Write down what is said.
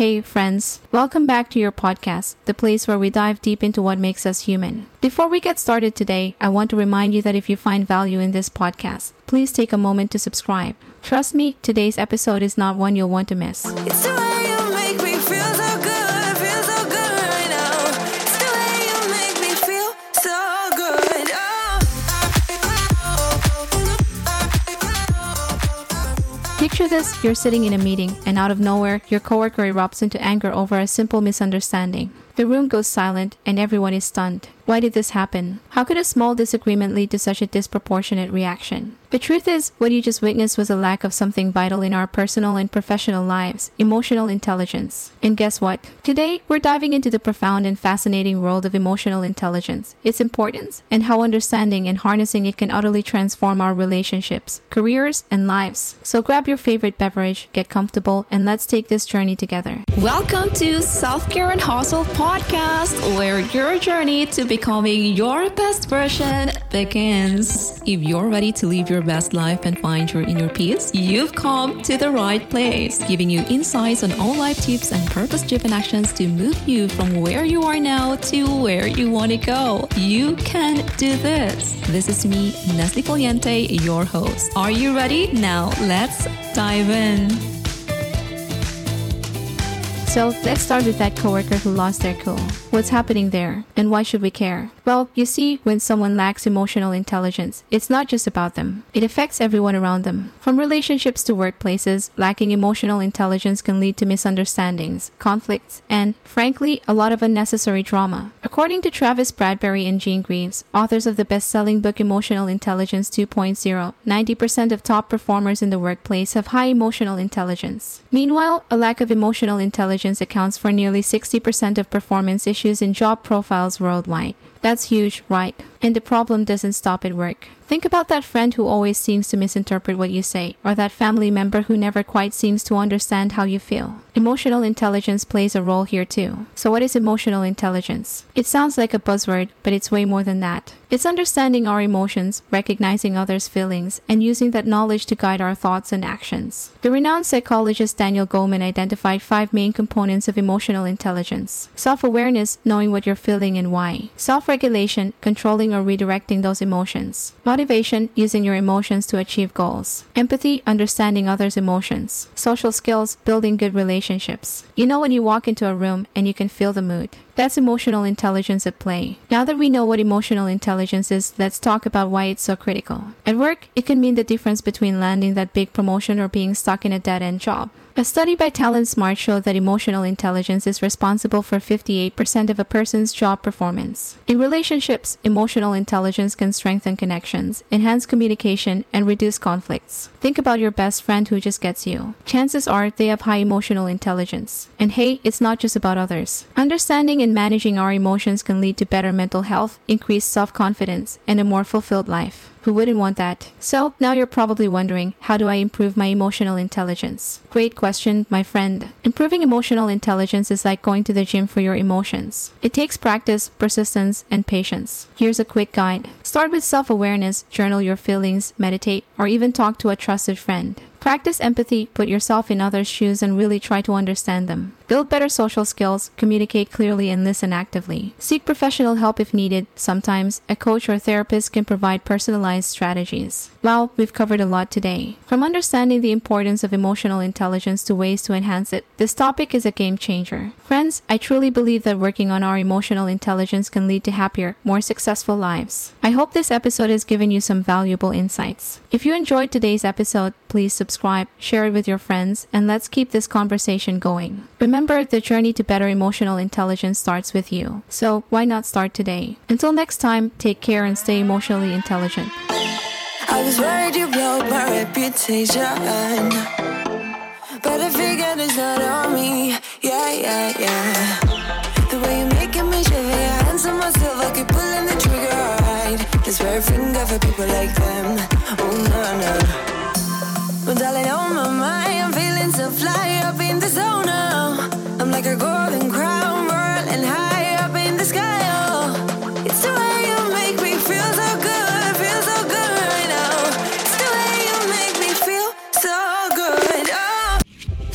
Hey, friends. Welcome back to your podcast, the place where we dive deep into what makes us human. Before we get started today, I want to remind you that if you find value in this podcast, please take a moment to subscribe. Trust me, today's episode is not one you'll want to miss. Picture this you're sitting in a meeting, and out of nowhere, your coworker erupts into anger over a simple misunderstanding. The room goes silent, and everyone is stunned. Why did this happen? How could a small disagreement lead to such a disproportionate reaction? The truth is, what you just witnessed was a lack of something vital in our personal and professional lives emotional intelligence. And guess what? Today, we're diving into the profound and fascinating world of emotional intelligence, its importance, and how understanding and harnessing it can utterly transform our relationships, careers, and lives. So grab your favorite beverage, get comfortable, and let's take this journey together. Welcome to Self Care and Hustle podcast, where your journey to becoming your best version begins. If you're ready to live your best life and find your inner peace, you've come to the right place, giving you insights on all life tips and purpose driven actions to move you from where you are now to where you want to go. You can do this. This is me, Neslie Foliente, your host. Are you ready? Now, let's dive in. So let's start with that coworker who lost their cool. What's happening there, and why should we care? Well, you see, when someone lacks emotional intelligence, it's not just about them. It affects everyone around them. From relationships to workplaces, lacking emotional intelligence can lead to misunderstandings, conflicts, and, frankly, a lot of unnecessary drama. According to Travis Bradberry and Jean Greaves, authors of the best-selling book Emotional Intelligence 2.0, 90% of top performers in the workplace have high emotional intelligence. Meanwhile, a lack of emotional intelligence accounts for nearly 60% of performance issues in job profiles worldwide. That's huge, right? And the problem doesn't stop at work. Think about that friend who always seems to misinterpret what you say, or that family member who never quite seems to understand how you feel. Emotional intelligence plays a role here too. So, what is emotional intelligence? It sounds like a buzzword, but it's way more than that. It's understanding our emotions, recognizing others' feelings, and using that knowledge to guide our thoughts and actions. The renowned psychologist Daniel Goleman identified five main components of emotional intelligence self awareness, knowing what you're feeling and why, self regulation, controlling or redirecting those emotions, motivation, using your emotions to achieve goals, empathy, understanding others' emotions, social skills, building good relationships. You know when you walk into a room and you can feel the mood. That's emotional intelligence at play. Now that we know what emotional intelligence is, let's talk about why it's so critical. At work, it can mean the difference between landing that big promotion or being stuck in a dead end job. A study by Talent Smart showed that emotional intelligence is responsible for 58% of a person's job performance. In relationships, emotional intelligence can strengthen connections, enhance communication, and reduce conflicts. Think about your best friend who just gets you. Chances are they have high emotional intelligence. And hey, it's not just about others. Understanding and managing our emotions can lead to better mental health, increased self confidence, and a more fulfilled life. Who wouldn't want that? So, now you're probably wondering, how do I improve my emotional intelligence? Great question, my friend. Improving emotional intelligence is like going to the gym for your emotions. It takes practice, persistence, and patience. Here's a quick guide. Start with self awareness, journal your feelings, meditate, or even talk to a trusted friend. Practice empathy, put yourself in others' shoes, and really try to understand them. Build better social skills, communicate clearly, and listen actively. Seek professional help if needed. Sometimes, a coach or therapist can provide personalized strategies. Well, we've covered a lot today. From understanding the importance of emotional intelligence to ways to enhance it, this topic is a game changer. Friends, I truly believe that working on our emotional intelligence can lead to happier, more successful lives. I hope this episode has given you some valuable insights. If you enjoyed today's episode, please subscribe, share it with your friends, and let's keep this conversation going. Remember, the journey to better emotional intelligence starts with you. So, why not start today? Until next time, take care and stay emotionally intelligent. I was worried you blow my reputation. But I figured it's not on me. Yeah, yeah, yeah. The way you're making me your hands on myself, I keep pulling the trigger. Right. This finger for people like on my mind, I'm feeling so fly up in the zone now. I'm like a golden crown, whirling high up in the sky.